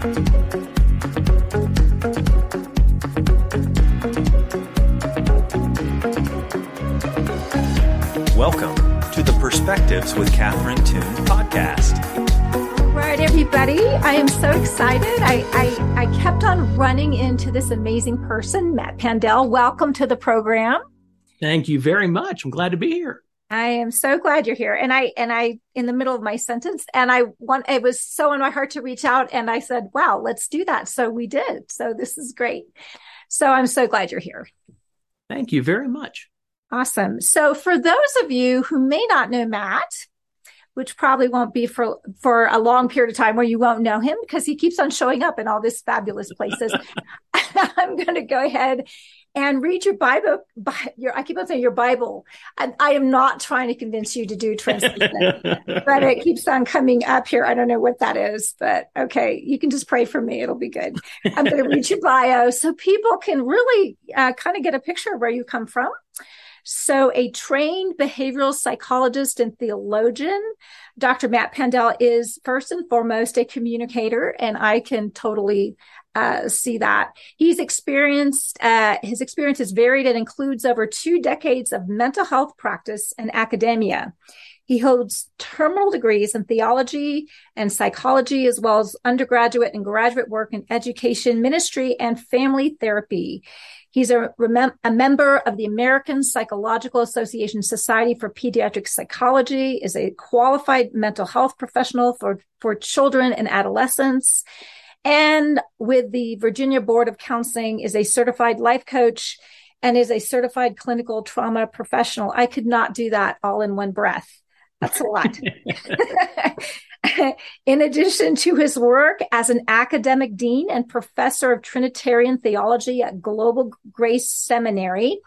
Welcome to the Perspectives with Catherine Toon podcast. All right, everybody. I am so excited. I, I, I kept on running into this amazing person, Matt Pandel. Welcome to the program. Thank you very much. I'm glad to be here. I am so glad you're here. And I and I in the middle of my sentence and I want it was so in my heart to reach out and I said, "Wow, let's do that." So we did. So this is great. So I'm so glad you're here. Thank you very much. Awesome. So for those of you who may not know Matt, which probably won't be for for a long period of time where you won't know him because he keeps on showing up in all these fabulous places. I'm going to go ahead and read your Bible. Your, I keep on saying your Bible. I, I am not trying to convince you to do translation, but it keeps on coming up here. I don't know what that is, but okay, you can just pray for me. It'll be good. I'm going to read your bio so people can really uh, kind of get a picture of where you come from. So, a trained behavioral psychologist and theologian, Dr. Matt Pandel is first and foremost a communicator, and I can totally uh, see that. He's experienced, uh, his experience is varied and includes over two decades of mental health practice and academia. He holds terminal degrees in theology and psychology, as well as undergraduate and graduate work in education, ministry, and family therapy. He's a, a member of the American Psychological Association Society for Pediatric Psychology, is a qualified mental health professional for, for children and adolescents and with the Virginia Board of Counseling is a certified life coach and is a certified clinical trauma professional. I could not do that all in one breath. That's a lot. in addition to his work as an academic dean and professor of Trinitarian theology at Global Grace Seminary,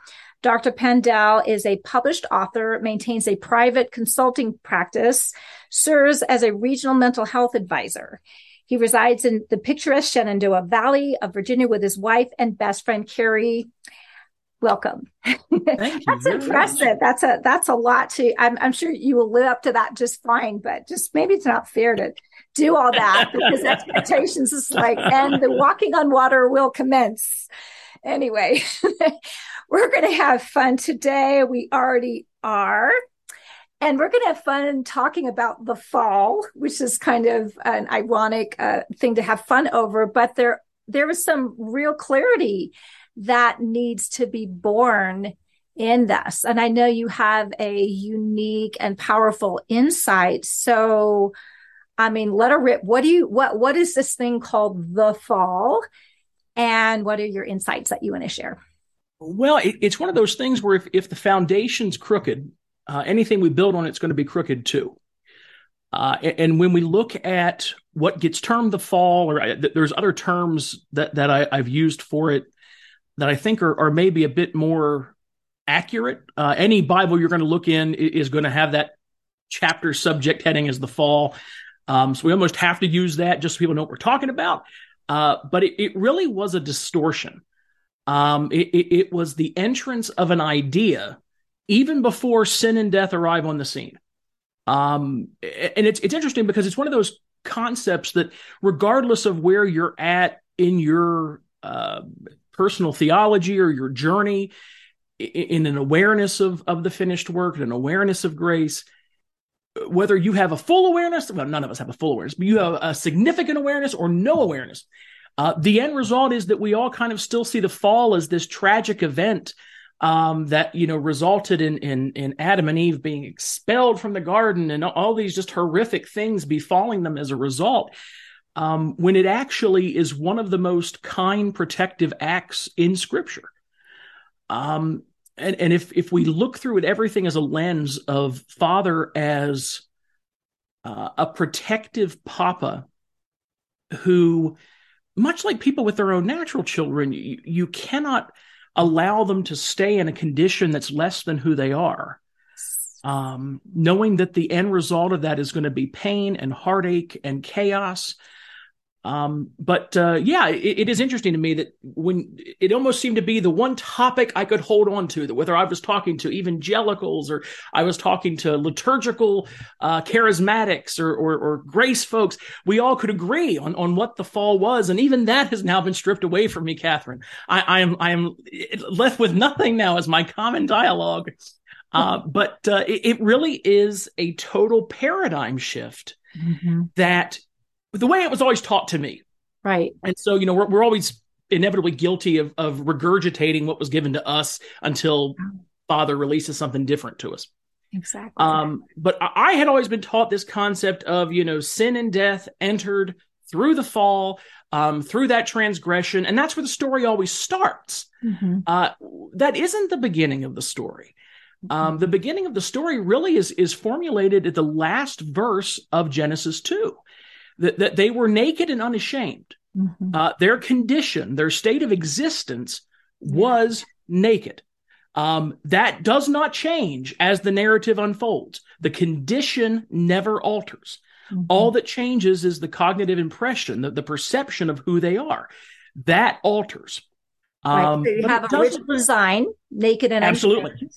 Dr. Pandel is a published author, maintains a private consulting practice, serves as a regional mental health advisor. He resides in the picturesque Shenandoah Valley of Virginia with his wife and best friend Carrie. Welcome. that's impressive. Much. That's a that's a lot to. I'm, I'm sure you will live up to that just fine, but just maybe it's not fair to do all that because expectations is like, and the walking on water will commence. Anyway, we're going to have fun today. We already are. And we're going to have fun talking about the fall, which is kind of an ironic uh, thing to have fun over. But there, there is some real clarity that needs to be born in this. And I know you have a unique and powerful insight. So, I mean, let her rip. What do you, what, what is this thing called the fall? And what are your insights that you want to share? Well, it, it's one of those things where if, if the foundation's crooked, uh, anything we build on it's going to be crooked too. Uh, and, and, when we look at what gets termed the fall, or uh, there's other terms that that I, have used for it that I think are, are maybe a bit more accurate. Uh, any Bible you're going to look in is going to have that chapter subject heading as the fall. Um, so we almost have to use that just so people know what we're talking about. Uh, but it, it, really was a distortion. Um, it, it, it was the entrance of an idea even before sin and death arrive on the scene. Um, and it's it's interesting because it's one of those concepts that, regardless of where you're at in your uh, personal theology or your journey, in an awareness of of the finished work, and an awareness of grace, whether you have a full awareness, well, none of us have a full awareness, but you have a significant awareness or no awareness. Uh, the end result is that we all kind of still see the fall as this tragic event um, that you know resulted in, in in Adam and Eve being expelled from the garden and all these just horrific things befalling them as a result. Um, when it actually is one of the most kind protective acts in Scripture. Um, and, and if if we look through it, everything as a lens of Father as uh, a protective Papa who, much like people with their own natural children, you, you cannot allow them to stay in a condition that's less than who they are. Um, knowing that the end result of that is going to be pain and heartache and chaos. Um, but uh, yeah, it, it is interesting to me that when it almost seemed to be the one topic I could hold on to, that whether I was talking to evangelicals or I was talking to liturgical uh, charismatics or, or, or grace folks, we all could agree on, on what the fall was, and even that has now been stripped away from me, Catherine. I, I am I am left with nothing now as my common dialogue. Uh, but uh, it, it, really is a total paradigm shift mm-hmm. that the way it was always taught to me. Right. And so, you know, we're, we're always inevitably guilty of, of regurgitating what was given to us until Father releases something different to us. Exactly. Um, but I had always been taught this concept of, you know, sin and death entered through the fall, um, through that transgression. And that's where the story always starts. Mm-hmm. Uh, that isn't the beginning of the story. Um, the mm-hmm. beginning of the story really is is formulated at the last verse of Genesis two that, that they were naked and unashamed. Mm-hmm. Uh, their condition, their state of existence was naked. Um, that does not change as the narrative unfolds. The condition never alters. Mm-hmm. All that changes is the cognitive impression, the, the perception of who they are. That alters. Um, right. So you have a original design, naked and absolutely.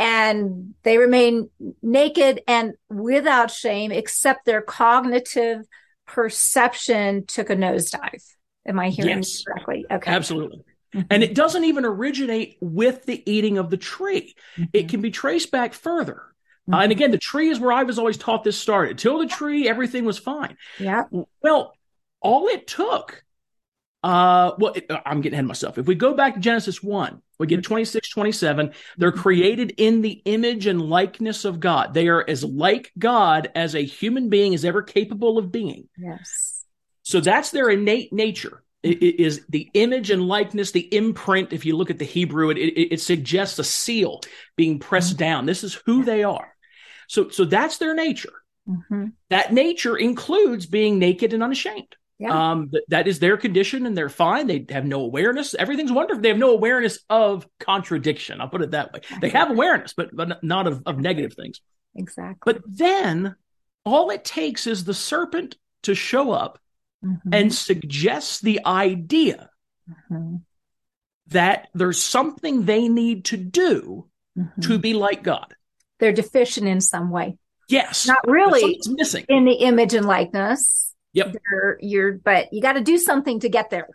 And they remain naked and without shame, except their cognitive perception took a nosedive. Am I hearing yes. correctly? Okay. Absolutely. Mm-hmm. And it doesn't even originate with the eating of the tree. Mm-hmm. It can be traced back further. Mm-hmm. Uh, and again, the tree is where I was always taught this started. Till the tree, everything was fine. Yeah. Well, all it took uh, well, it, I'm getting ahead of myself. If we go back to Genesis 1, we get 26, 27. They're created in the image and likeness of God. They are as like God as a human being is ever capable of being. Yes. So that's their innate nature. It, it is the image and likeness, the imprint. If you look at the Hebrew, it, it, it suggests a seal being pressed mm-hmm. down. This is who they are. So, so that's their nature. Mm-hmm. That nature includes being naked and unashamed. Yeah. Um, th- that is their condition and they're fine. They have no awareness. Everything's wonderful. They have no awareness of contradiction. I'll put it that way. They have awareness, but, but not of, of negative things. Exactly. But then all it takes is the serpent to show up mm-hmm. and suggest the idea mm-hmm. that there's something they need to do mm-hmm. to be like God. They're deficient in some way. Yes. Not really It's missing in the image and likeness Yep. You're, you're but you got to do something to get there.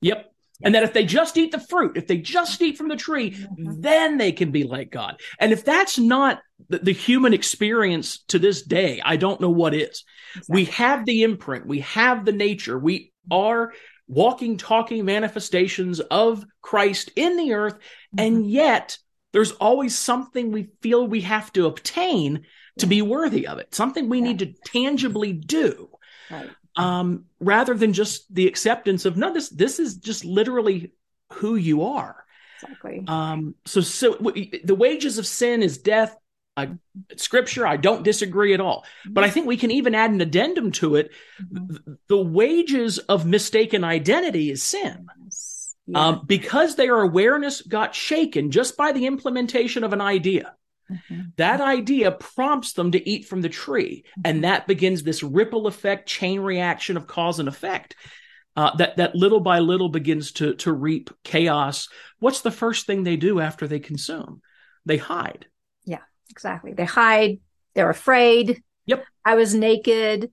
Yep. And that if they just eat the fruit, if they just eat from the tree, mm-hmm. then they can be like God. And if that's not the, the, human experience to this day, I don't know what is. Exactly. We have the imprint, we have the nature, we are walking, talking manifestations of Christ in the earth. Mm-hmm. And yet there's always something we feel we have to obtain to be worthy of it, something we yeah. need to tangibly do. Right. Um, rather than just the acceptance of no, this this is just literally who you are. Exactly. Um, so so w- the wages of sin is death. I, scripture, I don't disagree at all. But I think we can even add an addendum to it. Mm-hmm. The wages of mistaken identity is sin. Yeah. Um, because their awareness got shaken just by the implementation of an idea. Mm-hmm. That idea prompts them to eat from the tree, mm-hmm. and that begins this ripple effect, chain reaction of cause and effect. Uh, that that little by little begins to to reap chaos. What's the first thing they do after they consume? They hide. Yeah, exactly. They hide. They're afraid. Yep. I was naked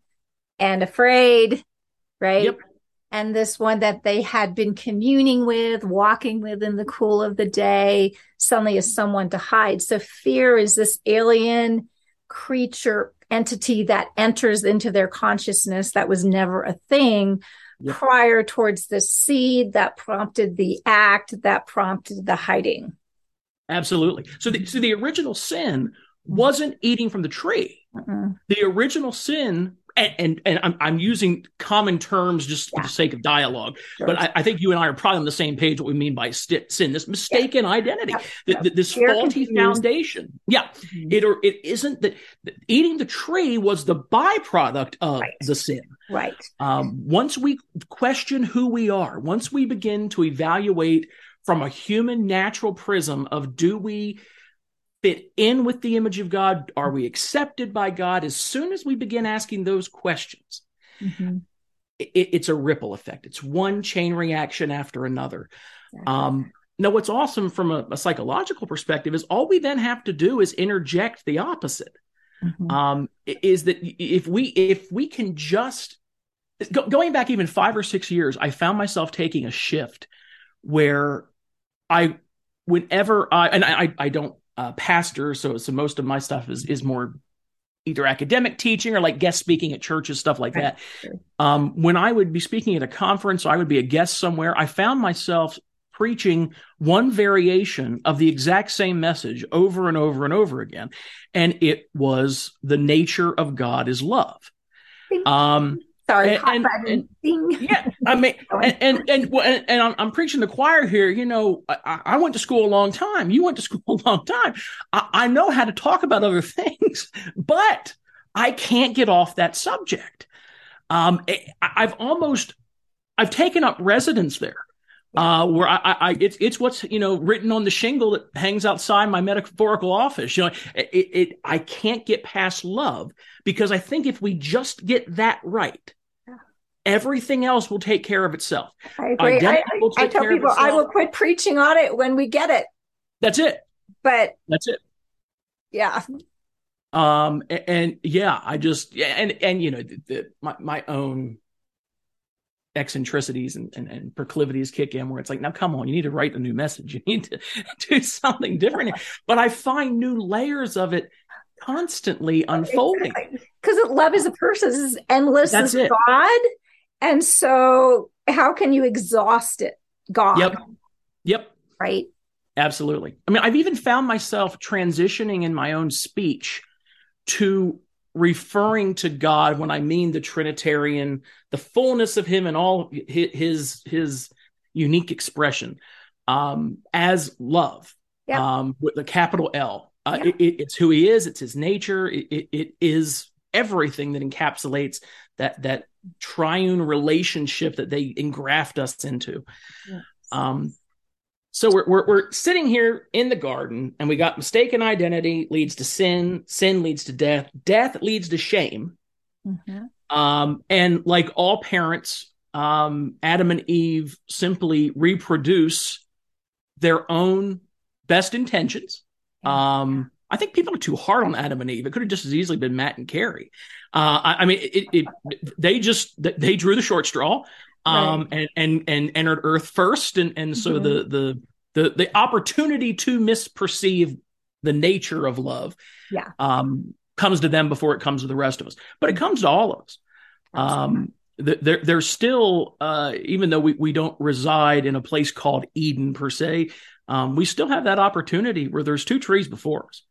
and afraid. Right. Yep and this one that they had been communing with, walking with in the cool of the day, suddenly is someone to hide. So fear is this alien creature entity that enters into their consciousness that was never a thing yep. prior towards the seed that prompted the act that prompted the hiding. Absolutely. So the, so the original sin wasn't eating from the tree. Uh-uh. The original sin and and, and I'm, I'm using common terms just yeah. for the sake of dialogue, sure. but I, I, think you and I are probably on the same page. What we mean by st- sin, this mistaken yeah. identity, yeah. this faulty foundation. Yeah, mm-hmm. it or it isn't that eating the tree was the byproduct of right. the sin. Right. Um, once we question who we are, once we begin to evaluate from a human natural prism of do we fit in with the image of God? Are we accepted by God? As soon as we begin asking those questions, mm-hmm. it, it's a ripple effect. It's one chain reaction after another. Um, now, what's awesome from a, a, psychological perspective is all we then have to do is interject the opposite. Mm-hmm. Um, is that if we if we can just go, going back even five or six years, I found myself taking a shift where I, whenever I and I I don't uh, pastor, so so most of my stuff is is more either academic teaching or like guest speaking at churches, stuff like that. Um, when I would be speaking at a conference, I would be a guest somewhere. I found myself preaching one variation of the exact same message over and over and over again, and it was the nature of God is love. Um, Sorry, and, and, and yeah, I mean, and and and, and, and I'm, I'm, preaching the choir here. You know, I, I, went to school a long time. You went to school a long time. I, I know how to talk about other things, but I can't get off that subject. Um, I've almost, I've taken up residence there uh, where I, I, it's it's what's you know written on the shingle that hangs outside my metaphorical office. You know, it, it I can't get past love because I think if we just get that right, everything else will take care of itself. I agree. I, I, tell people I will quit preaching on it when we get it. That's it. But that's it. Yeah. Um. And, and yeah, I just yeah, and and you know the, the my my own eccentricities and, and, and, proclivities kick in where it's like, now come on, you need to write a new message. You need to do something different. But I find new layers of it constantly unfolding. Because exactly. love is a person this is endless That's as it. God. And so how can you exhaust it? God. Yep. Yep. Right. Absolutely. I mean, I've even found myself transitioning in my own speech to referring to God when I mean the Trinitarian, the fullness of Him and all His His unique expression um, as love yep. um, with the capital L. Uh, it, it's who He is. It's His nature. It, it is everything that encapsulates that that triune relationship that they engraft us into. Yes. Um, so we're, we're, we're sitting here in the garden and we got mistaken identity leads to sin sin leads to death death leads to shame mm-hmm. um, and like all parents um, adam and eve simply reproduce their own best intentions um, i think people are too hard on adam and eve it could have just as easily been matt and carrie uh, I, I, mean it, it, they just they drew the short straw um, right. and and and entered Earth first, and and so mm-hmm. the the the the opportunity to misperceive the nature of love, yeah, um, comes to them before it comes to the rest of us. But it comes to all of us. Um, there, there's still, uh, even though we, we don't reside in a place called Eden per se, um, we still have that opportunity where there's two trees before us.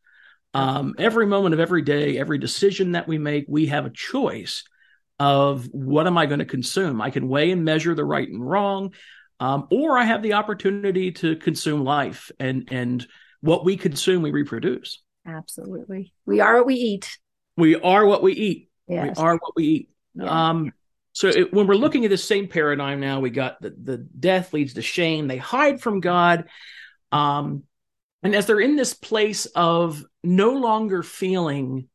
Um, every moment of every day, every decision that we make, we have a choice of what am I going to consume? I can weigh and measure the right and wrong, um, or I have the opportunity to consume life, and and what we consume, we reproduce. Absolutely, we are what we eat. We are what we eat. Yes. We are what we eat. Yeah. Um, so it, when we're looking at the same paradigm now, we got the, the death leads to shame. They hide from God. Um, and as they're in this place of no longer feeling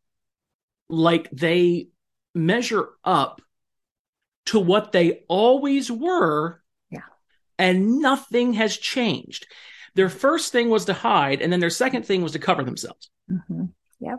like they measure up to what they always were. Yeah. And nothing has changed. Their first thing was to hide, and then their second thing was to cover themselves. Mm-hmm. Yep.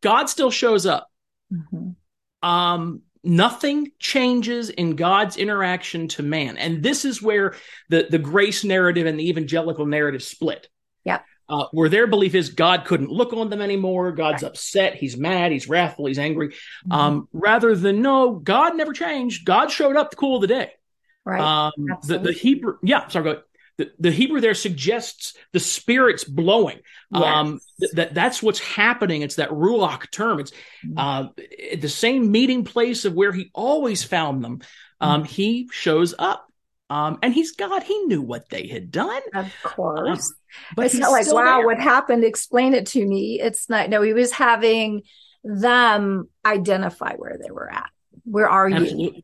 God still shows up. Mm-hmm. Um, nothing changes in God's interaction to man. And this is where the, the grace narrative and the evangelical narrative split. Yeah uh, where their belief is God couldn't look on them anymore. God's right. upset. He's mad. He's wrathful. He's angry. Mm-hmm. Um, rather than no, God never changed. God showed up to cool the day. Right. Um, the, the Hebrew, yeah, sorry, go ahead. The, the Hebrew there suggests the spirit's blowing. Yes. Um, th- that that's what's happening. It's that ruach term. It's mm-hmm. uh, the same meeting place of where he always found them. Um, mm-hmm. He shows up. Um, and he's God. He knew what they had done. Of course. Um, but it's not like, wow, there. what happened? Explain it to me. It's not, no, he was having them identify where they were at. Where are Absolutely. you?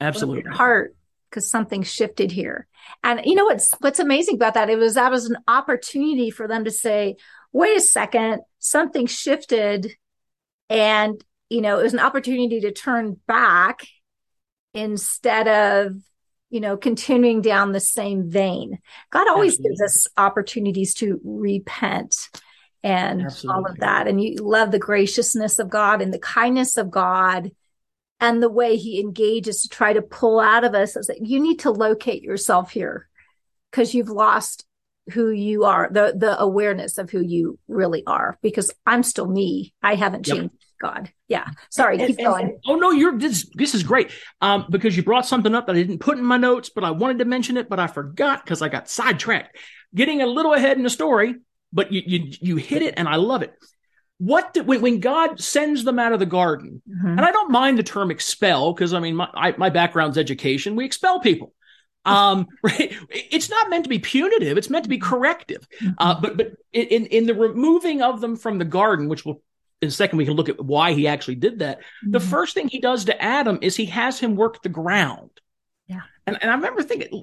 Absolutely. Heart, because something shifted here. And you know what's what's amazing about that? It was that was an opportunity for them to say, wait a second, something shifted. And, you know, it was an opportunity to turn back instead of you know continuing down the same vein god always Absolutely. gives us opportunities to repent and all of that and you love the graciousness of god and the kindness of god and the way he engages to try to pull out of us is that you need to locate yourself here because you've lost who you are the the awareness of who you really are because i'm still me i haven't Yep. changed god yeah sorry And- keep and- going oh no, you're this. This is great um, because you brought something up that I didn't put in my notes, but I wanted to mention it, but I forgot because I got sidetracked. Getting a little ahead in the story, but you you you hit it, and I love it. What did, when when God sends them out of the garden, Mhm. and I don't mind the term expel because I mean my I, my background's education. We expel people. Um, right? It's not meant to be punitive. It's meant to be corrective. Uh, but but in in the removing of them from the garden, which will in a second we can look at why he actually did that. The Mhm. first thing he does to Adam is he has him work the ground. Yeah. And and I remember thinking,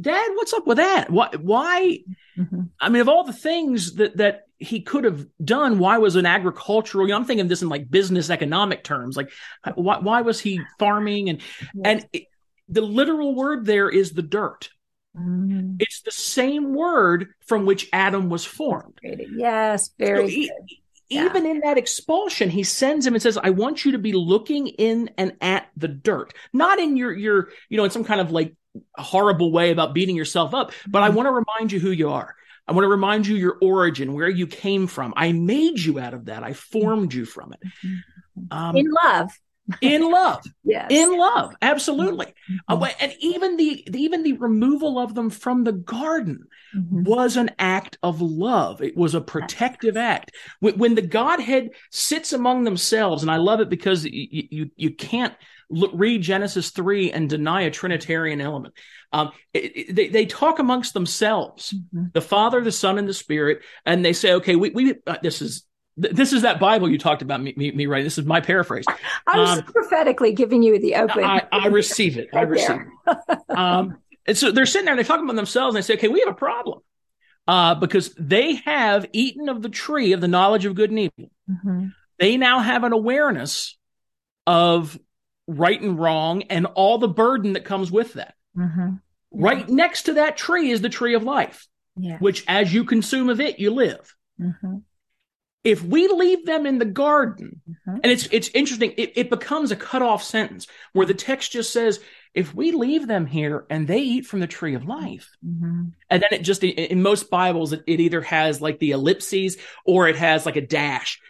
Dad, what's up with that? Why why Mhm. I mean, of all the things that that he could have done, why was an agricultural? You know, I'm thinking of this in like business economic terms. Like, why why was he farming? And and it, the literal word there is the dirt. Mhm. It's the same word from which Adam was formed. yes So very e- good. Yeah. even in that expulsion, he sends him and says, "I want you to be looking in and at the dirt, not in your your you know in some kind of like horrible way about beating yourself up, but I Mhm. want to remind you who you are." I want to remind you your origin, where you came from. I made you out of that. I formed you from it. Um, in love in love, yes in love, absolutely. Uh, Mhm. wa- and even the even the removal of them from the garden Mhm. was an act of love. It was a protective act. When, when the Godhead sits among themselves, and I love it because you you, you can't look, read Genesis three and deny a Trinitarian element. Um, it- it- they they talk amongst themselves, Mhm. the Father, the Son, and the Spirit, and they say, "Okay, we we uh, this is." This is that Bible you talked about me, me, me writing. This is my paraphrase. i was um, prophetically giving you the open I, I receive it. I receive it. Um, and so they're sitting there and they talk about themselves and they say, okay, we have a problem. Uh, because they have eaten of the tree of the knowledge of good and evil. Mhm. They now have an awareness of right and wrong and all the burden that comes with that. Mhm. Right next to that tree is the tree of life, yeah which as you consume of it, you live. Mhm. If we leave them in the garden, Mhm. and it's it's interesting, it, it becomes a cutoff sentence where the text just says, if we leave them here and they eat from the tree of life, Mhm. and then it just in, in most Bibles it, it either has like the ellipses or it has like a dash.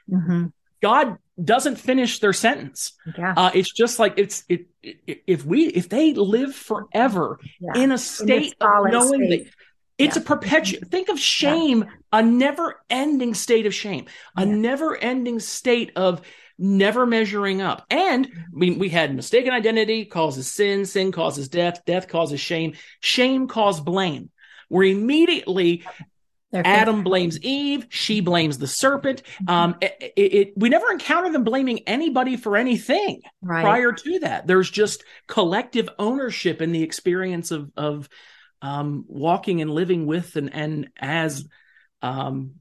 God doesn't finish their sentence. yeah. Uh, it's just like it's it, it if we if they live forever yeah. in a state of solid knowing state. that it's Yeah. a perpetual think of shame a never ending state of shame a never ending state of never measuring up. And I mean, we had mistaken identity causes sin sin causes death death causes shame shame caused blame. We're immediately They're Adam blames Eve. She blames the serpent. Mm-hmm. Um, it, it, it- we never encounter them blaming anybody for anything right prior to that. There's just collective ownership in the experience of of um, walking and living with and and as um,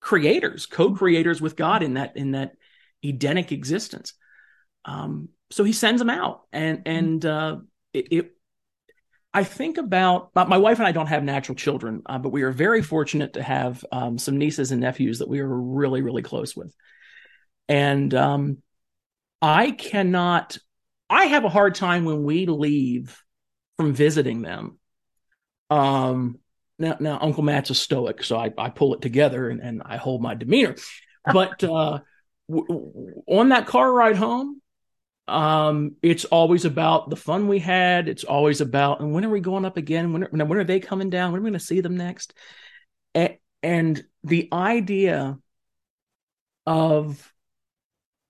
creators, co-creators with God in that in that Edenic existence. Um, so he sends them out, and and uh, it, it. I think about my wife and I don't have natural children, uh, but we are very fortunate to have um, some nieces and nephews that we are really really close with, and um, I cannot. I have a hard time when we leave from visiting them. Um, now, now Uncle Matt's a stoic, so I, I pull it together and, and I hold my demeanor. But uh, w- w- on that car ride home, um, it's always about the fun we had. It's always about, and when are we going up again? When, are- when are they coming down? When are we going to see them next? A- and the idea of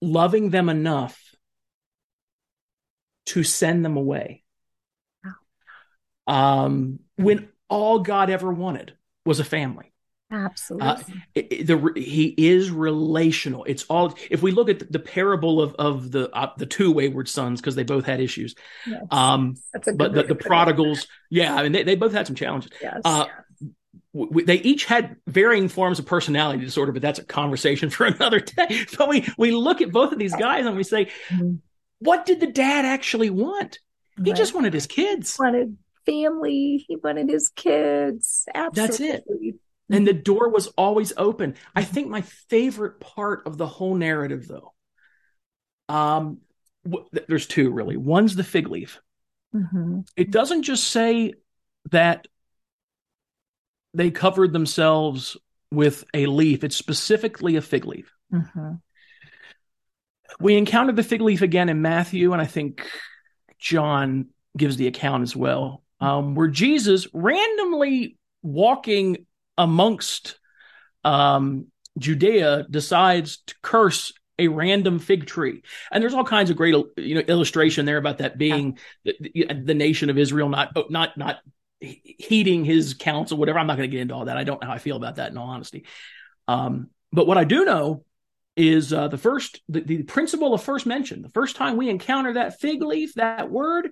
loving them enough to send them away. Um, when all God ever wanted was a family. Absolutely it- the, he is relational. It's all. If we look at the, parable of of the uh, the two wayward sons, because they both had issues. Yes. Um, that's a good but the, the prodigals, yeah, I mean, they, they both had some challenges. yes uh, w- they each had varying forms of personality disorder, but that's a conversation for another day. But we we look at both of these guys and we say, Mhm. what did the dad actually want? He Right. just wanted his kids. He wanted family. He wanted his kids. Absolutely. That's it. And the door was always open. I think my favorite part of the whole narrative, though, um, w- th- there's two really. One's the fig leaf. Mhm. It doesn't just say that they covered themselves with a leaf, it's specifically a fig leaf. Mhm. We encountered the fig leaf again in Matthew, and I think John gives the account as well, um, where Jesus randomly walking amongst um, Judea decides to curse a random fig tree, and there's all kinds of great you know illustration there about that being the, the, the nation of Israel not not not heeding his counsel, whatever. I'm not going to get into all that. I don't know how I feel about that in all honesty. Um, but what I do know is uh, the first the, the principle of first mention. The first time we encounter that fig leaf, that word,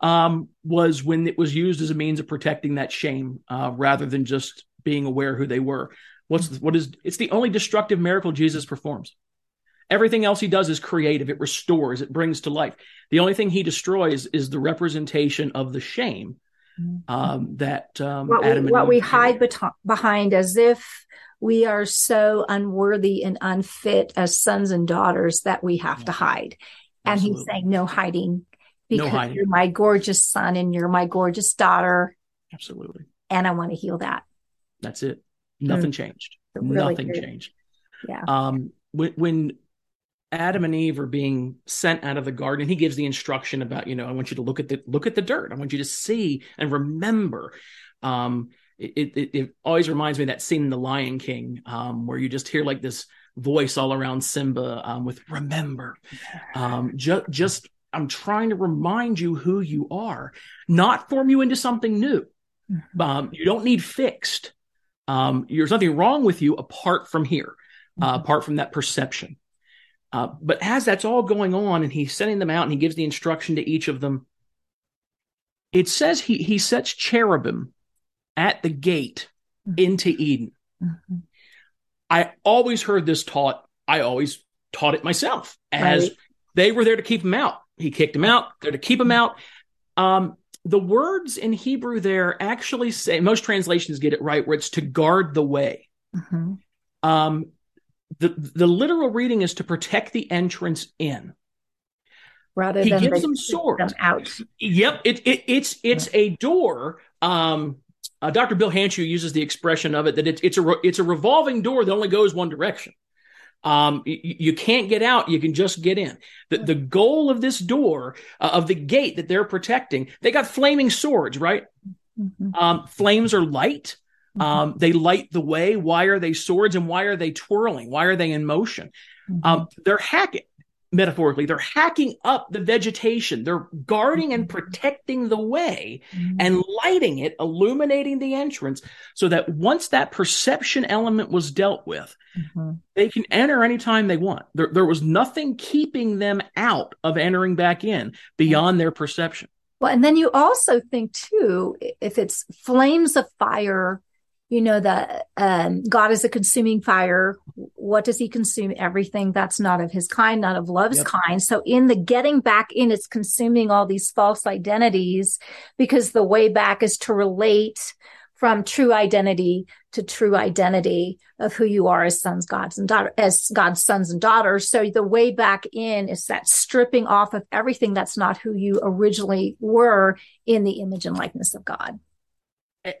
um, was when it was used as a means of protecting that shame, uh, rather than just being aware who they were. What's the, what is? It's the only destructive miracle Jesus performs. Everything else he does is creative. It restores. It brings to life. The only thing he destroys is the representation of the shame um, that um, what Adam we, and what Eve we hide bet- behind as if we are so unworthy and unfit as sons and daughters that we have to hide. And he's saying, no hiding No because hiding. you're my gorgeous son and you're my gorgeous daughter. Absolutely. And I want to heal that. That's it. Nothing changed. Really Nothing good. changed. Yeah. Um, when, when Adam and Eve are being sent out of the garden, he gives the instruction about, you know, I want you to look at the look at the dirt. I want you to see and remember. Um, it, it, it always reminds me of that scene in The Lion King, um, where you just hear like this voice all around Simba um, with "Remember." Um, just, just I'm trying to remind you who you are, not form you into something new. Um, you don't need fixed. Um, there's nothing wrong with you apart from here, uh, apart from that perception. Uh, but as that's all going on, and he's sending them out, and he gives the instruction to each of them. It says he he sets cherubim at the gate into Eden. Mhm. I always heard this taught. I always taught it myself as Right. they were there to keep him out. He kicked him out. They're to keep him out. Um, the words in Hebrew there actually say most translations get it right, where it's to guard the way. Mhm. Um, the the literal reading is to protect the entrance in. Rather He than gives them swords. them out. Yep, it, it it's it's a door. Um, uh, Dr. Bill Hanshu uses the expression of it that it's it's a re- it's a revolving door that only goes one direction. Um, you, you can't get out; you can just get in. The the goal of this door uh, of the gate that they're protecting, they got flaming swords, right? Mhm. Um, flames are light. Um, they light the way. Why are they swords and why are they twirling? Why are they in motion? Um, they're hacking, metaphorically, they're hacking up the vegetation. They're guarding and protecting the way Mhm. and lighting it, illuminating the entrance so that once that perception element was dealt with, Mhm. they can enter anytime they want. There, there was nothing keeping them out of entering back in beyond their perception. Well, and then you also think too, if it's flames of fire, you know that um, God is a consuming fire. What does He consume? Everything that's not of His kind, not of love's Yep. kind. So in the getting back in, it's consuming all these false identities because the way back is to relate from true identity to true identity of who you are as sons, gods, and daughters, as God's sons and daughters. So the way back in is that stripping off of everything that's not who you originally were in the image and likeness of God.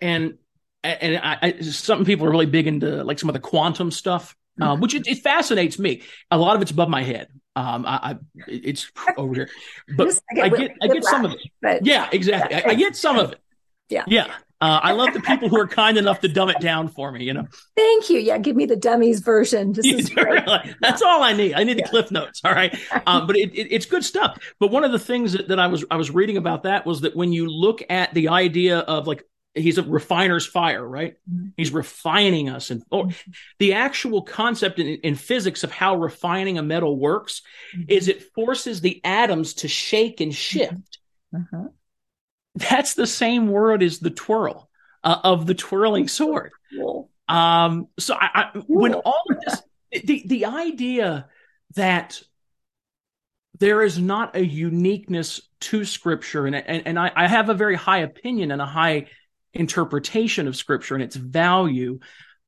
and and I, I some people are really big into like some of the quantum stuff, uh, which it, it fascinates me. A lot of it's above my head. Um, I, I it's over here, but Just- I get I get some of it. But Yeah, exactly. I, I get some of it. Yeah. yeah. Uh, I love the people who are kind enough to dumb it down for me. You know, thank you. Yeah, give me the dummies version. This is great. that's all I need. I need the cliff notes. All right, um, but it, it, it's good stuff. But one of the things that, that I was I was reading about that was that when you look at the idea of like he's a refiner's fire, right? Mhm. He's refining us, and or the actual concept in, in physics of how refining a metal works is it forces the atoms to shake and shift. Mhm. That's the same word as the twirl uh, of the twirling sword. Cool. Um, so I, I when all of this, the the idea that there is not a uniqueness to scripture and and, and I, I have a very high opinion and a high interpretation of scripture and its value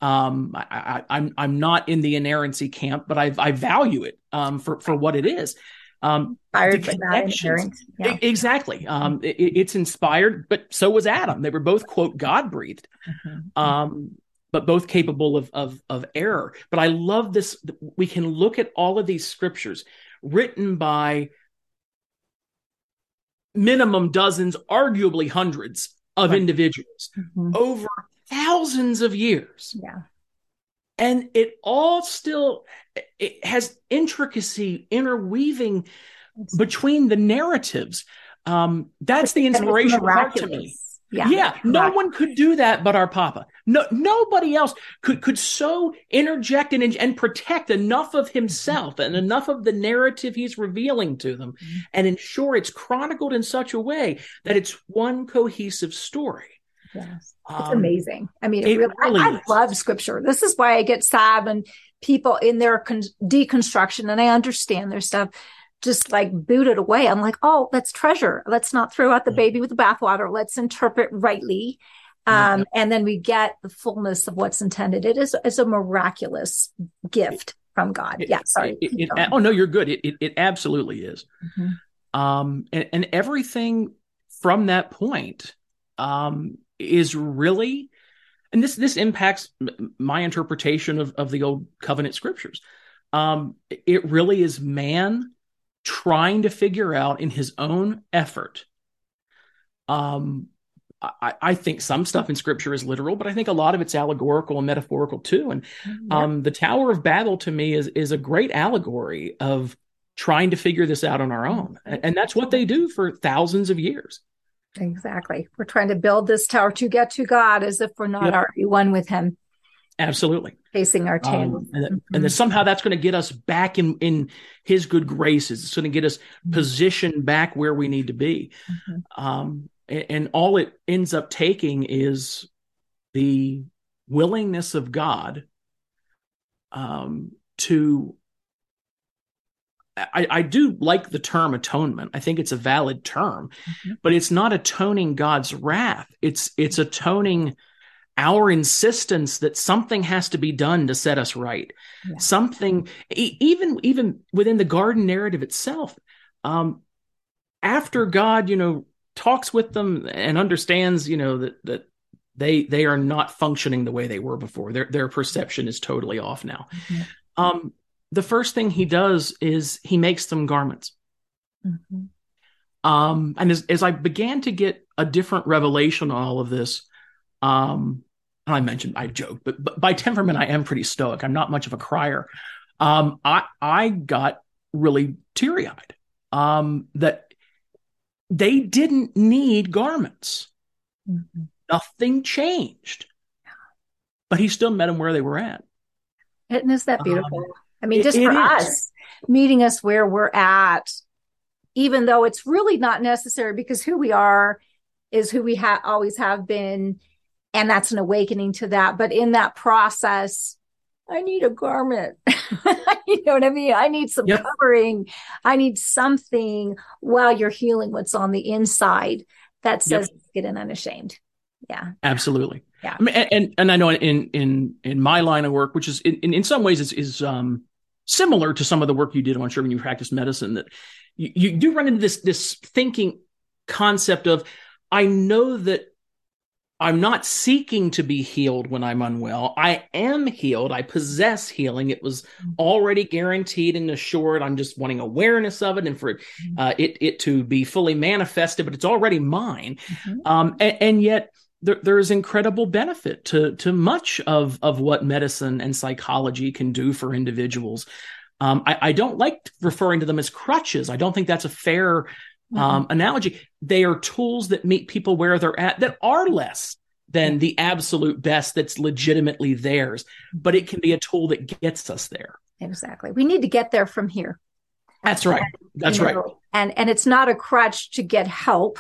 um, I, am I'm, I'm not in the inerrancy camp, but I, I value it um, for for what it is. Um, inspired, but not inerrant. Yeah. Exactly. Um, it, it's inspired, but so was Adam. They were both quote God breathed, mm-hmm. um, but both capable of, of of error. But I love this. We can look at all of these scriptures written by minimum dozens, arguably hundreds of right. individuals mm-hmm. over thousands of years. Yeah. And it all still it has intricacy interweaving between the narratives. Um, that's the inspiration to me. Yeah, yeah no one could do that but our Papa. No, nobody else could could so interject and and protect enough of himself and enough of the narrative he's revealing to them, mm-hmm. and ensure it's chronicled in such a way that it's one cohesive story. Yes. It's um, amazing. I mean, it, really, really I, I, love scripture. This is why I get sad when people in their con- deconstruction, and I understand their stuff, just like boot it away. I'm like, oh, let's treasure. Let's not throw out the baby with the bathwater. Let's interpret rightly. Um. And then we get the fullness of what's intended. It is, it's a miraculous gift from God. It, yeah. Sorry. It, oh, no, you're good. It, it, absolutely is. Mm-hmm. Um, and, and everything from that point, um, is really and this this impacts my interpretation of, of the old covenant scriptures um, it really is man trying to figure out in his own effort um, I, I, think some stuff in scripture is literal, but I think a lot of it's allegorical and metaphorical too. And um, the Tower of Babel to me is is a great allegory of trying to figure this out on our own, and, and that's what they do for thousands of years. Exactly. We're trying to build this tower to get to God as if we're not yep. already one with Him. Absolutely. Facing our tail. Um, and, mm-hmm. and then somehow that's going to get us back in, in His good graces. It's going to get us mm-hmm. positioned back where we need to be. Mm-hmm. Um, and, and all it ends up taking is the willingness of God um, to I, I, do like the term atonement. I think it's a valid term, mm-hmm. but it's not atoning God's wrath. It's it's atoning our insistence that something has to be done to set us right. Yeah. Something, even even within the garden narrative itself. Um, after God, you know, talks with them and understands, you know, that that they they are not functioning the way they were before. Their their perception is totally off now. Mm-hmm. Um, the first thing he does is he makes them garments. Mm-hmm. Um, and as, as I began to get a different revelation on all of this, um, and I mentioned I joked, but, but, by temperament I am pretty stoic. I'm not much of a crier. Um, I I got really teary eyed. Um, that they didn't need garments. Mm-hmm. Nothing changed, but he still met them where they were at. Isn't that beautiful? Um, I mean, just it, for us, meeting us where we're at, even though it's really not necessary because who we are is who we ha- always have been. And that's an awakening to that. But in that process, I need a garment. you know what I mean? I need some yep. covering. I need something while you're healing what's on the inside that says yep. get in unashamed. Yeah. Absolutely. Yeah. I mean, and, and I know in, in, in my line of work, which is in, in some ways is, is, um, similar to some of the work you did, I'm sure, when you practice medicine, that you, you do run into this this thinking concept of I know that I'm not seeking to be healed when I'm unwell. I am healed. I possess healing. It was already guaranteed and assured. I'm just wanting awareness of it and for uh, it it to be fully manifested, but it's already mine. Mm-hmm. Um, and, and yet there, there is incredible benefit to to much of of what medicine and psychology can do for individuals. Um, I, I, don't like referring to them as crutches. I don't think that's a fair mm-hmm. um, analogy. They are tools that meet people where they're at that are less than the absolute best that's legitimately theirs, but it can be a tool that gets us there. Exactly. We need to get there from here. That's right. That's know, right. And and it's not a crutch to get help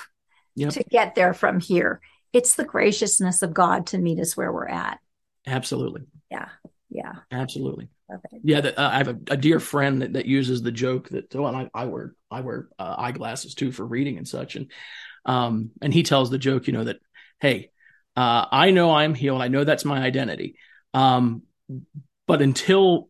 yep. to get there from here it's the graciousness of God to meet us where we're at. Absolutely. Yeah. Yeah. Absolutely. Yeah, that, uh, I have a, a, dear friend that, that uses the joke that well, I, I wear I wear uh, eyeglasses too for reading and such, and um, and he tells the joke, you know, that hey, uh, I know I'm healed, I know that's my identity, um, but until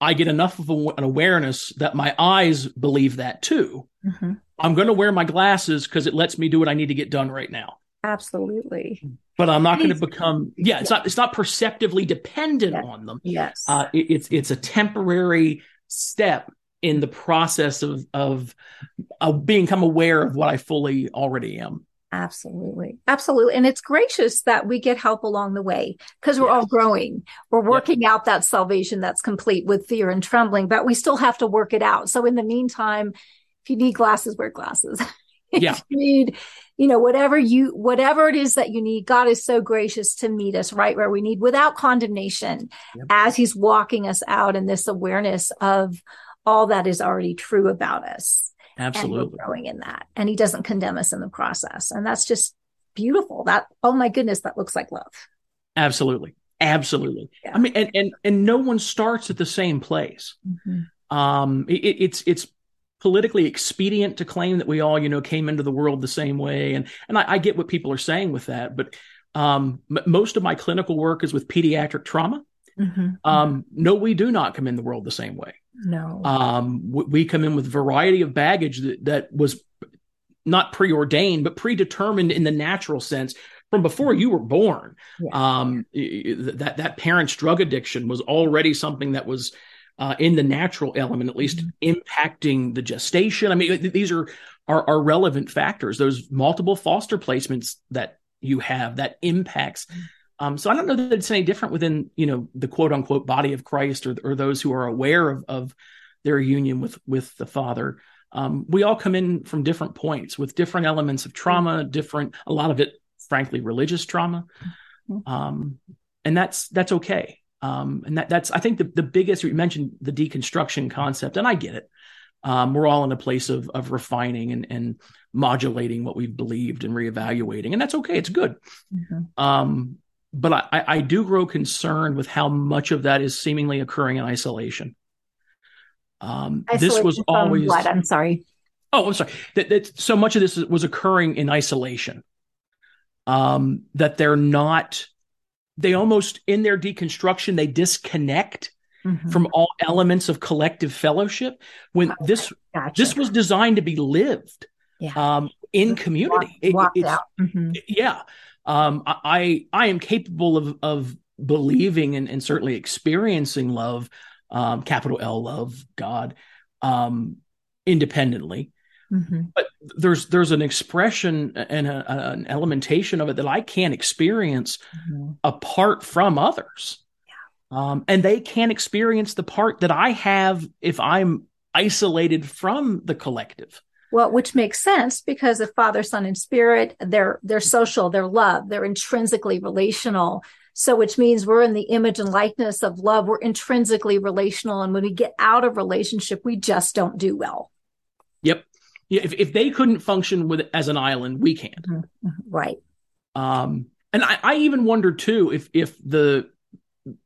I get enough of a, an awareness that my eyes believe that too, mm-hmm. I'm going to wear my glasses because it lets me do what I need to get done right now. Absolutely. But I'm not going to become. Yeah, it's not. It's not perceptively dependent yes. on them. Yes. Uh, it, it's it's a temporary step in the process of of of become aware of what I fully already am. Absolutely. Absolutely. And it's gracious that we get help along the way because we're yes. all growing. We're working out that salvation that's complete with fear and trembling, but we still have to work it out. So in the meantime, if you need glasses, wear glasses. yeah. you need, you know, whatever you, whatever it is that you need, God is so gracious to meet us right where we need without condemnation yep. as he's walking us out in this awareness of all that is already true about us. Absolutely. growing in that. And he doesn't condemn us in the process. And that's just beautiful. That, oh my goodness, that looks like love. Absolutely. Absolutely. Yeah. I mean, and, and, and no one starts at the same place. Mm-hmm. Um, it, it's, it's politically expedient to claim that we all, you know, came into the world the same way. And and I, I get what people are saying with that, but um, m- most of my clinical work is with pediatric trauma. Mm-hmm. Um, no, we do not come in the world the same way. No, um, we, we come in with a variety of baggage that that was not preordained, but predetermined in the natural sense from before you were born. Yeah. Um, that that parent's drug addiction was already something that was uh, in the natural element, at least mm-hmm. impacting the gestation. I mean, these are, are, are relevant factors. Those multiple foster placements that you have that impacts. Mm-hmm. Um, so I don't know that it's any different within you know the quote unquote body of Christ or or those who are aware of of their union with with the Father. Um, we all come in from different points with different elements of trauma, mm-hmm. different a lot of it, frankly, religious trauma, um, and that's that's okay. Um, and that that's I think the the biggest you mentioned the deconstruction concept, and I get it. Um, we're all in a place of of refining and and modulating what we've believed and reevaluating, and that's okay. It's good. Mm-hmm. Um, but I, I do grow concerned with how much of that is seemingly occurring in isolation. Um, isolation this was always what? I'm sorry. Oh, I'm sorry. That, that so much of this was occurring in isolation. Um, that they're not they almost in their deconstruction they disconnect mm-hmm. from all elements of collective fellowship when okay. this gotcha. this was designed to be lived yeah. um, in community Walk, it. Mm-hmm. yeah um, I I am capable of of believing and, and certainly experiencing love um, capital L love God um, independently Mm-hmm. But there's there's an expression and a, an elementation of it that I can't experience mm-hmm. apart from others, yeah. um, and they can't experience the part that I have if I'm isolated from the collective. Well, which makes sense because the Father, Son, and Spirit, they're they're social, they're love, they're intrinsically relational. So, which means we're in the image and likeness of love. We're intrinsically relational, and when we get out of relationship, we just don't do well. If if they couldn't function with as an island, we can't. Mm-hmm. mm-hmm. Right. Um, and I, I even wonder too if if the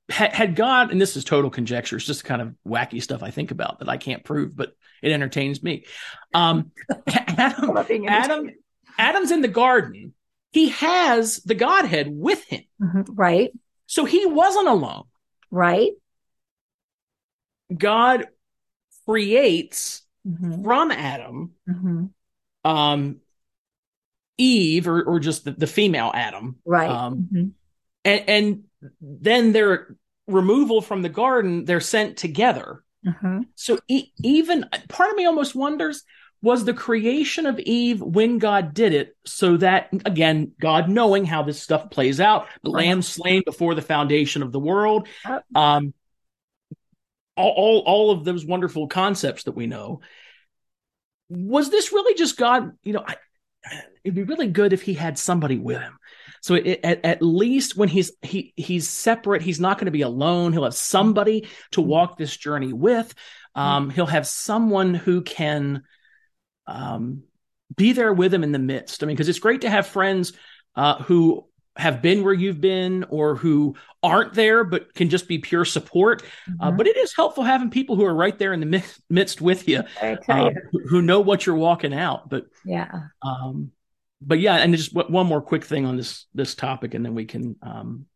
had, had God, and this is total conjecture, it's just kind of wacky stuff I think about that I can't prove, but it entertains me. Um, Adam, Adam, Adam's in the garden. He has the Godhead with him. Mm-hmm. Right. So he wasn't alone. Right. God creates mm-hmm. from Adam, mm-hmm. um, Eve, or, or just the, the female Adam, right? Um, mm-hmm. and, and then their removal from the garden, they're sent together. Mm-hmm. So e- even part of me almost wonders was the creation of Eve when God did it so that again God knowing how this stuff plays out the right. lamb slain before the foundation of the world um all, all, all of those wonderful concepts that we know. Was this really just God? You know, I, it'd be really good if he had somebody with him. So it, at, at least when he's he he's separate, he's not going to be alone. He'll have somebody to walk this journey with. Um, he'll have someone who can um, be there with him in the midst. I mean, because it's great to have friends uh, who have been where you've been or who aren't there but can just be pure support. Uh, mm-hmm. Uh, but it is helpful having people who are right there in the midst with you, uh, who, who know what you're walking out. But yeah, um, but yeah, and just one more quick thing on this this topic, and then we can um,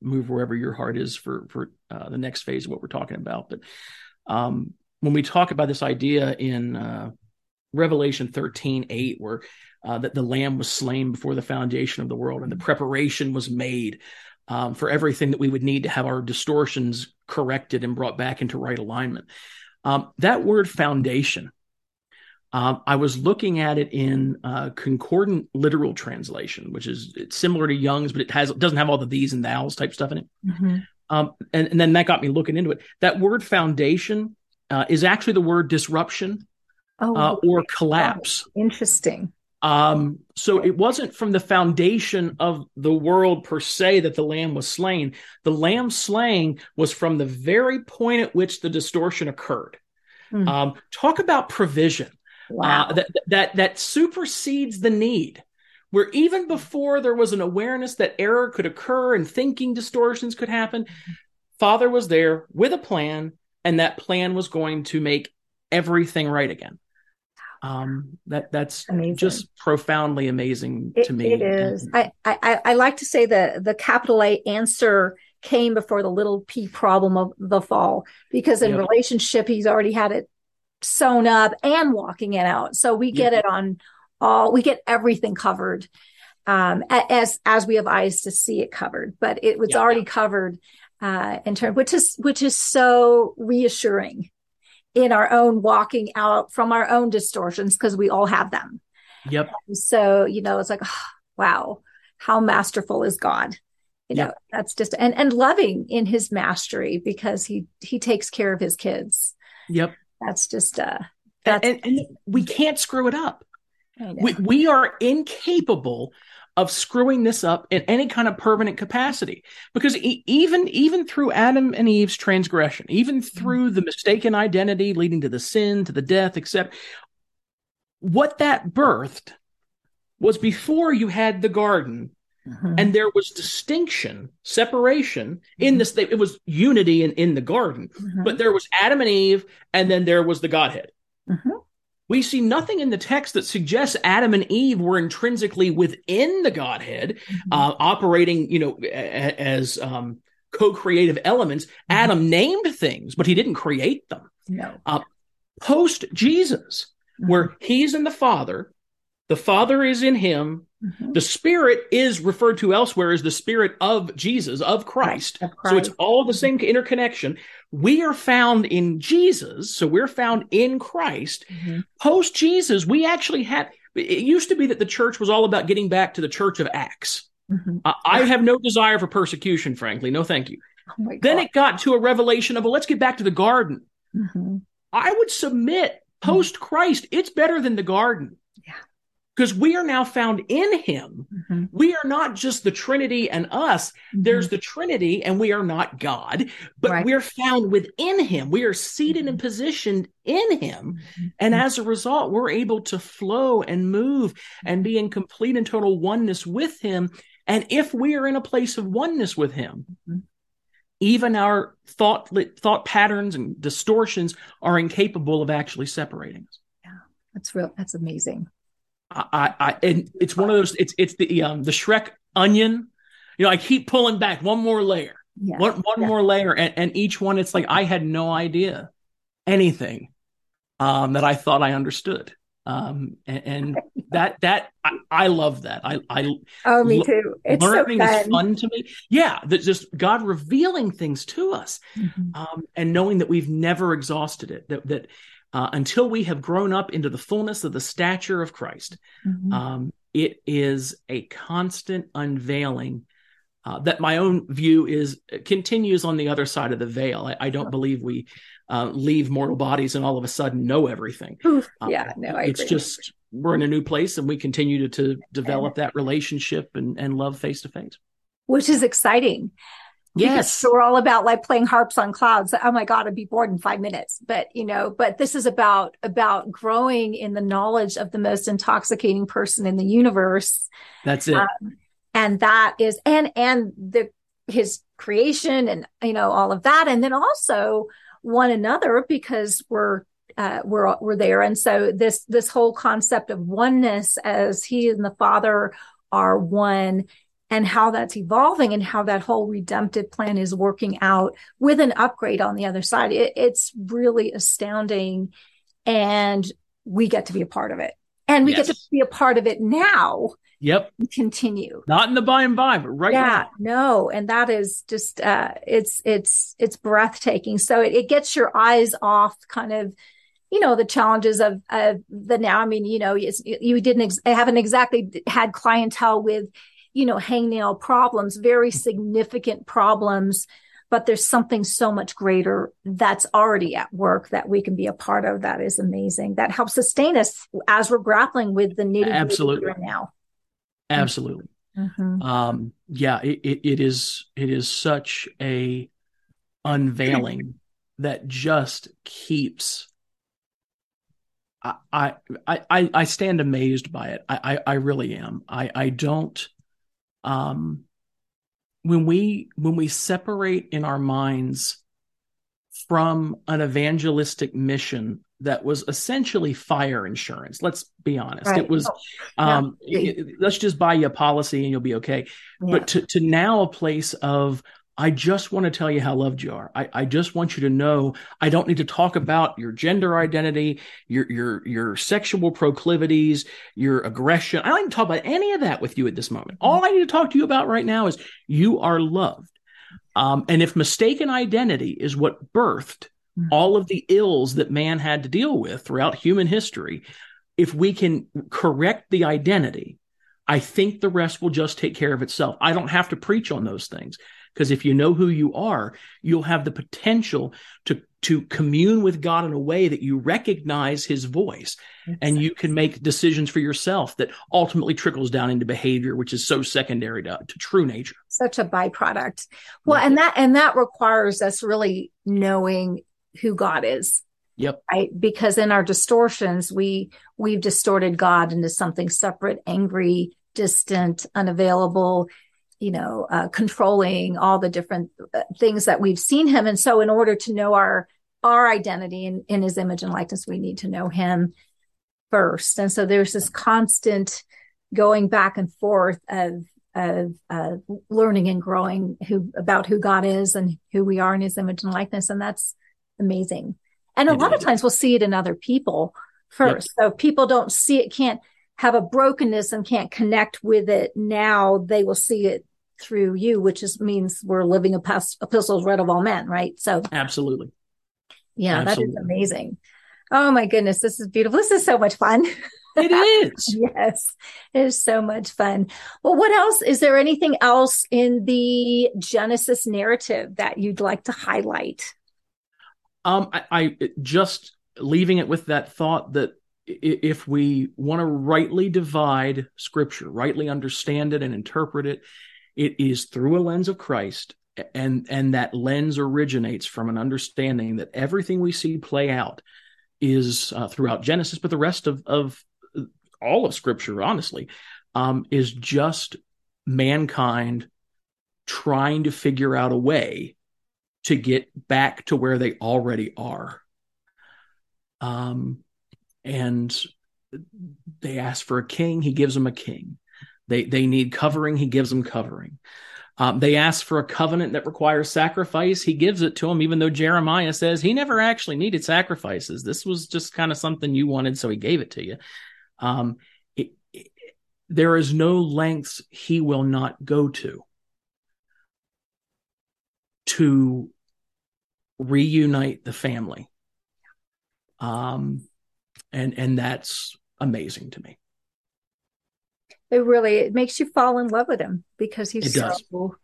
move wherever your heart is for for uh, the next phase of what we're talking about. But um, when we talk about this idea in uh, Revelation 13, 8, where uh, that the lamb was slain before the foundation of the world and the preparation was made um, for everything that we would need to have our distortions corrected and brought back into right alignment. Um, that word foundation, um, I was looking at it in uh, concordant literal translation, which is it's similar to Young's, but it has doesn't have all the these and thous type stuff in it. Mm-hmm. Um, and, and, then that got me looking into it. That word foundation uh, is actually the word disruption oh, uh, or collapse. Oh, interesting. Um, so it wasn't from the foundation of the world per se that the lamb was slain. The lamb slaying was from the very point at which the distortion occurred. Mm. Um, talk about provision. Wow. Uh, that, that, that supersedes the need where even before there was an awareness that error could occur and thinking distortions could happen, Father was there with a plan, and that plan was going to make everything right again um that that's amazing. just profoundly amazing it, to me it is and, I, I i like to say that the capital a answer came before the little p problem of the fall because in yep. relationship he's already had it sewn up and walking it out so we get yep. it on all we get everything covered um as as we have eyes to see it covered but it was yep. already covered uh in terms which is which is so reassuring in our own walking out from our own distortions because we all have them. Yep. so, you know, it's like, oh, wow, how masterful is God? You yep. know, that's just and and loving in his mastery because he he takes care of his kids. Yep. That's just uh that's and, and, and we can't screw it up. We we are incapable of screwing this up in any kind of permanent capacity because e- even even through adam and eve's transgression even mm-hmm. through the mistaken identity leading to the sin to the death except what that birthed was before you had the garden mm-hmm. and there was distinction separation mm-hmm. in this it was unity in, in the garden mm-hmm. but there was adam and eve and then there was the godhead mm-hmm we see nothing in the text that suggests Adam and Eve were intrinsically within the Godhead, mm-hmm. uh, operating, you know, a- as um, co-creative elements. Mm-hmm. Adam named things, but he didn't create them. No. Uh, Post Jesus, mm-hmm. where he's in the Father, the Father is in him. Mm-hmm. The Spirit is referred to elsewhere as the Spirit of Jesus, of Christ. Of Christ. So it's all the same interconnection. We are found in Jesus. So we're found in Christ. Mm-hmm. Post Jesus, we actually had, it used to be that the church was all about getting back to the church of Acts. Mm-hmm. Uh, I have no desire for persecution, frankly. No, thank you. Oh then it got to a revelation of, well, let's get back to the garden. Mm-hmm. I would submit post Christ, it's better than the garden because we are now found in him. Mm-hmm. We are not just the Trinity and us. Mm-hmm. There's the Trinity and we are not God, but right. we're found within him. We are seated mm-hmm. and positioned in him. Mm-hmm. And as a result, we're able to flow and move and be in complete and total oneness with him. And if we are in a place of oneness with him, mm-hmm. even our thought thought patterns and distortions are incapable of actually separating us. Yeah, that's real. That's amazing. I, I, and it's one of those. It's it's the um the Shrek onion. You know, I keep pulling back one more layer, yeah. one one yeah. more layer, and, and each one, it's like I had no idea anything um, that I thought I understood. Um, and, and that that I, I, love that. I I oh me too. It's learning so fun. is fun to me. Yeah, that just God revealing things to us, mm-hmm. um, and knowing that we've never exhausted it. That that uh, until we have grown up into the fullness of the stature of Christ. Mm-hmm. Um, it is a constant unveiling uh, that my own view is continues on the other side of the veil. I, I don't believe we uh, leave mortal bodies and all of a sudden know everything. Oof, uh, yeah, no, I it's agree. just we're in a new place and we continue to, to develop that relationship and, and love face to face, which is exciting. Yes. So we're all about like playing harps on clouds. Oh my God, I'd be bored in five minutes. But you know, but this is about about growing in the knowledge of the most intoxicating person in the universe. That's it. Um, and that is and and the his creation and you know all of that and then also one another because we're uh, we're we're there and so this this whole concept of oneness as he and the father are one and how that's evolving and how that whole redemptive plan is working out with an upgrade on the other side it, it's really astounding and we get to be a part of it and we yes. get to be a part of it now Yep. Continue. Not in the by and by, but right now. yeah, now. No. And that is just uh it's it's it's breathtaking. So it, it gets your eyes off kind of you know the challenges of of the now i mean you know you didn't ex- haven't exactly had clientele with you know hangnail problems very significant problems but there's something so much greater that's already at work that we can be a part of that is amazing that helps sustain us as we're grappling with the nitty absolutely right now Absolutely. Mm-hmm. Um, yeah, it, it, it is it is such a unveiling that just keeps I, I I I stand amazed by it. I, I I, really am. I I don't um when we when we separate in our minds from an evangelistic mission that was essentially fire insurance. Let's be honest. Right. It was, oh, um, yeah. it, let's just buy you a policy and you'll be okay. Yeah. But to, to now a place of, I just want to tell you how loved you are. I, I just want you to know I don't need to talk about your gender identity, your your your sexual proclivities, your aggression. I don't need to talk about any of that with you at this moment. Mm-hmm. All I need to talk to you about right now is you are loved. Um, and if mistaken identity is what birthed Mm-hmm. all of the ills that man had to deal with throughout human history, if we can correct the identity, I think the rest will just take care of itself. I don't have to preach on those things because if you know who you are, you'll have the potential to to commune with God in a way that you recognize his voice and you can make decisions for yourself that ultimately trickles down into behavior which is so secondary to, to true nature such a byproduct well and that and that requires us really knowing who God is. Yep. Right. Because in our distortions, we, we've distorted God into something separate, angry, distant, unavailable, you know, uh, controlling all the different uh, things that we've seen him. And so in order to know our, our identity in, in his image and likeness, we need to know him first. And so there's this constant going back and forth of, of uh, learning and growing who about who God is and who we are in his image and likeness. And that's, amazing. And a lot of times we'll see it in other people first. Yep. So people don't see it, can't have a brokenness and can't connect with it. Now they will see it through you, which is means we're living a past epistles read of all men, right? So absolutely. Yeah, absolutely. that is amazing. Oh my goodness, this is beautiful. This is so much fun. It is. yes, it is so much fun. Well, what else? Is there anything else in the Genesis narrative that you'd like to highlight? Um, I, I just leaving it with that thought that if we want to rightly divide scripture, rightly understand it and interpret it, it is through a lens of Christ. And, and that lens originates from an understanding that everything we see play out is uh, throughout Genesis, but the rest of, of all of scripture, honestly, um, is just mankind trying to figure out a way to get back to where they already are. Um, and they ask for a king, he gives them a king. They they need covering, he gives them covering. Um, they ask for a covenant that requires sacrifice. He gives it to them, even though Jeremiah says he never actually needed sacrifices. This was just kind of something you wanted, so he gave it to you. Um, it, it, there is no lengths he will not go to to reunite the family. Um, and and that's amazing to me. It really it makes you fall in love with him because he's so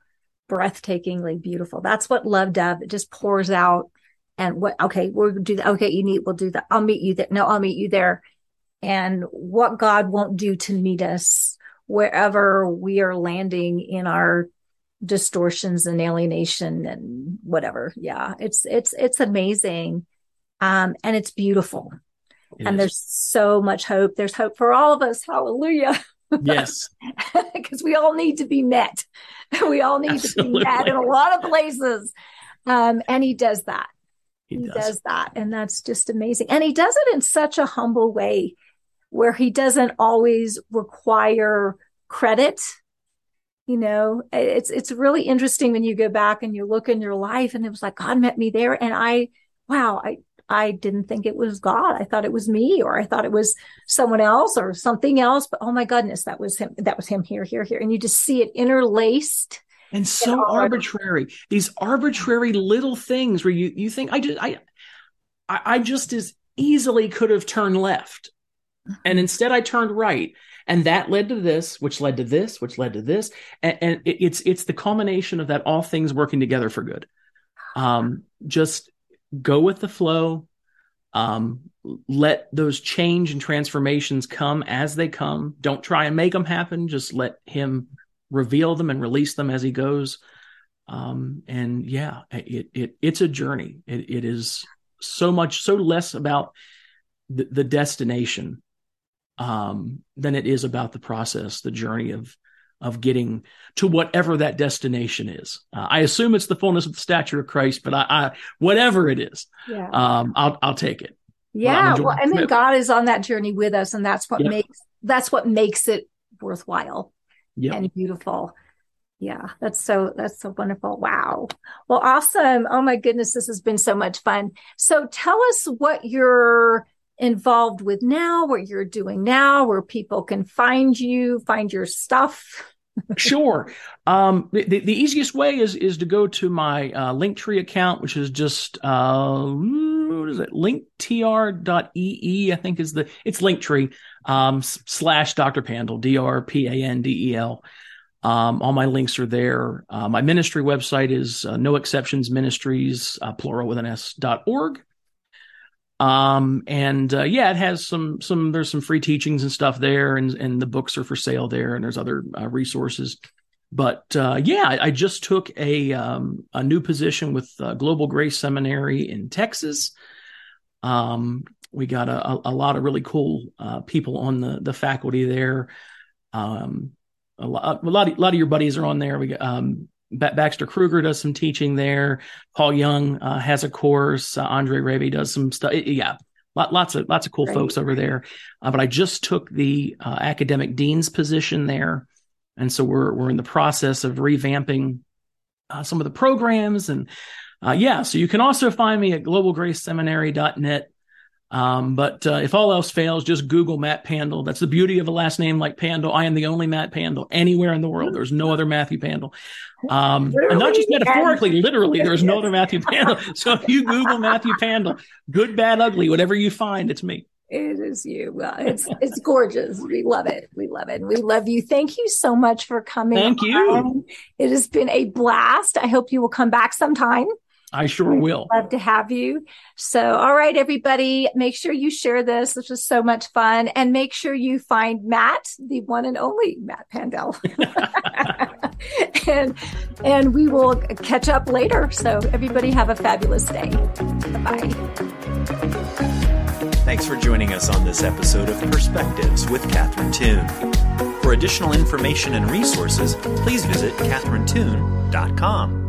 breathtakingly beautiful. That's what love does. It just pours out. And what? Okay, we'll do that. Okay, you need. We'll do that. I'll meet you there. No, I'll meet you there. And what God won't do to meet us wherever we are landing in our distortions and alienation and whatever. Yeah, it's it's it's amazing. Um, and it's beautiful. It and there's so much hope. There's hope for all of us. Hallelujah. Yes. Because we all need to be met. We all need Absolutely. to be met in a lot of places. Um, and he does that. He, he does. does that. And that's just amazing. And he does it in such a humble way where he doesn't always require credit. You know, it's, it's really interesting when you go back and you look in your life and it was like, God met me there. And I, wow, I, I didn't think it was God. I thought it was me or I thought it was someone else or something else. But oh my goodness, that was him. That was him here, here, here. And you just see it interlaced. And so arbitrary. These arbitrary little things where you, you think I just, I, I just as easily could have turned left. And instead I turned right. And that led to this, which led to this, which led to this. And, and it's, it's the culmination of that all things working together for good. Um, just go with the flow. Um, let those change and transformations come as they come. Don't try and make them happen. Just let him reveal them and release them as he goes. Um, and yeah, it, it, it's a journey. It, it is so much, so less about the, the destination, um, than it is about the process, the journey of, of getting to whatever that destination is. Uh, I assume it's the fullness of the stature of Christ, but I, I whatever it is, yeah. um, I'll, I'll take it. Yeah. Well, I mean, God is on that journey with us and that's what yep. makes, that's what makes it worthwhile yep. and beautiful. Yeah, that's so that's so wonderful. Wow. Well, awesome. Oh my goodness, this has been so much fun. So tell us what you're involved with now, what you're doing now, where people can find you, find your stuff sure. Um, the, the, easiest way is is to go to my uh, Linktree account, which is just uh, what is it? Linktr.ee, I think is the it's Linktree um, slash Dr. Pandel, D R P A N D E L. Um, all my links are there. Uh, my ministry website is uh, No Exceptions Ministries, uh, plural with an S dot org. Um, and uh, yeah, it has some some there's some free teachings and stuff there, and and the books are for sale there, and there's other uh, resources. But uh, yeah, I, I, just took a um, a new position with uh, Global Grace Seminary in Texas. Um, we got a, a, lot of really cool uh, people on the the faculty there. Um, a lot, a lot, of, a lot of your buddies are on there. We got um, Baxter Kruger does some teaching there. Paul Young uh, has a course. Uh, Andre Rabe does some stuff. Yeah, lots of lots of cool folks over there. Uh, but I just took the uh, academic dean's position there, and so we're we're in the process of revamping uh, some of the programs and. Uh, yeah, so you can also find me at globalgraceseminary.net. Um, but uh, if all else fails, just Google Matt Pandel. That's the beauty of a last name like Pandel. I am the only Matt Pandel anywhere in the world. There's no other Matthew Pandel. Um, and not just metaphorically, literally, there's no other Matthew Pandel. So if you Google Matthew Pandel, good, bad, ugly, whatever you find, it's me. It is you. Well, it's it's gorgeous. We love it. We love it. We love you. Thank you so much for coming. Thank you. It has been a blast. I hope you will come back sometime. I sure will. Love to have you. So, all right, everybody, make sure you share this. This was so much fun. And make sure you find Matt, the one and only Matt Pandel. and and we will catch up later. So everybody have a fabulous day. Bye. Thanks for joining us on this episode of Perspectives with Catherine Toon. For additional information and resources, please visit catherinetoon.com.